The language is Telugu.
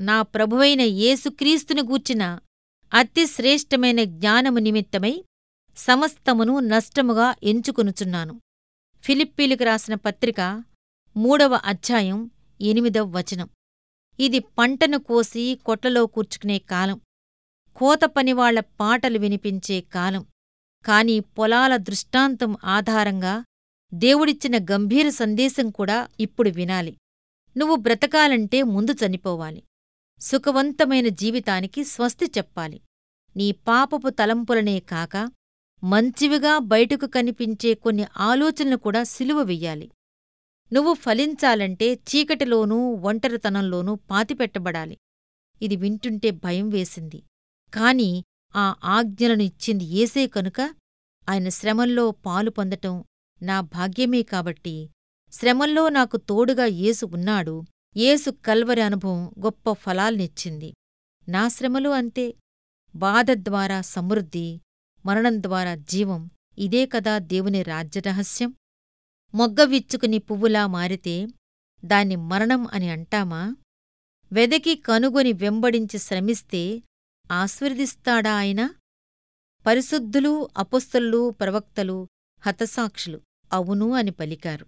నా ప్రభువైన యేసుక్రీస్తుని గూర్చిన అతి శ్రేష్టమైన జ్ఞానము నిమిత్తమై సమస్తమును నష్టముగా ఎంచుకొనుచున్నాను. ఫిలిప్పీలకు రాసిన పత్రిక మూడవ అధ్యాయం ఎనిమిదవ వచనం. ఇది పంటను కోసి కొట్లలో కూర్చుకునే కాలం. కోత పనివాళ్ళ పాటలు వినిపించే కాలం. కాని పొలాల దృష్టాంతం ఆధారంగా దేవుడిచ్చిన గంభీర సందేశం కూడా ఇప్పుడు వినాలి. నువ్వు బ్రతకాలంటే ముందు చనిపోవాలి. సుఖవంతమైన జీవితానికి స్వస్తి చెప్పాలి. నీ పాపపు తలంపులనే కాక మంచివిగా బయటకు కనిపించే కొన్ని ఆలోచనలు కూడా సిలువ వెయ్యాలి. నువ్వు ఫలించాలంటే చీకటిలోనూ ఒంటరితనంలోనూ పాతిపెట్టబడాలి. ఇది వింటుంటే భయం వేసింది. కాని ఆ ఆజ్ఞలను ఇచ్చింది ఏసే కనుక ఆయన శ్రమల్లో పాలు పొందటం నా భాగ్యమే కాబట్టి శ్రమల్లో నాకు తోడుగా యేసు ఉన్నాడు యేసు కల్వరి అనుభవం గొప్ప ఫలాల్నిచ్చింది. నా శ్రమలు అంతే. బాధ ద్వారా సమృద్ధి మరణం ద్వారా జీవం ఇదే కదా దేవుని రాజ్యరహస్యం. మొగ్గ విచ్చుకుని పువ్వులా మారితే దాన్ని మరణం అని అంటామా? వెదకి కనుగొని వెంబడించి శ్రమిస్తే ఆస్వర్దిస్తాడా ఆయన? పరిశుద్ధులు అపుస్తలు ప్రవక్తలు హతసాక్షులు అవును అని పలికారు.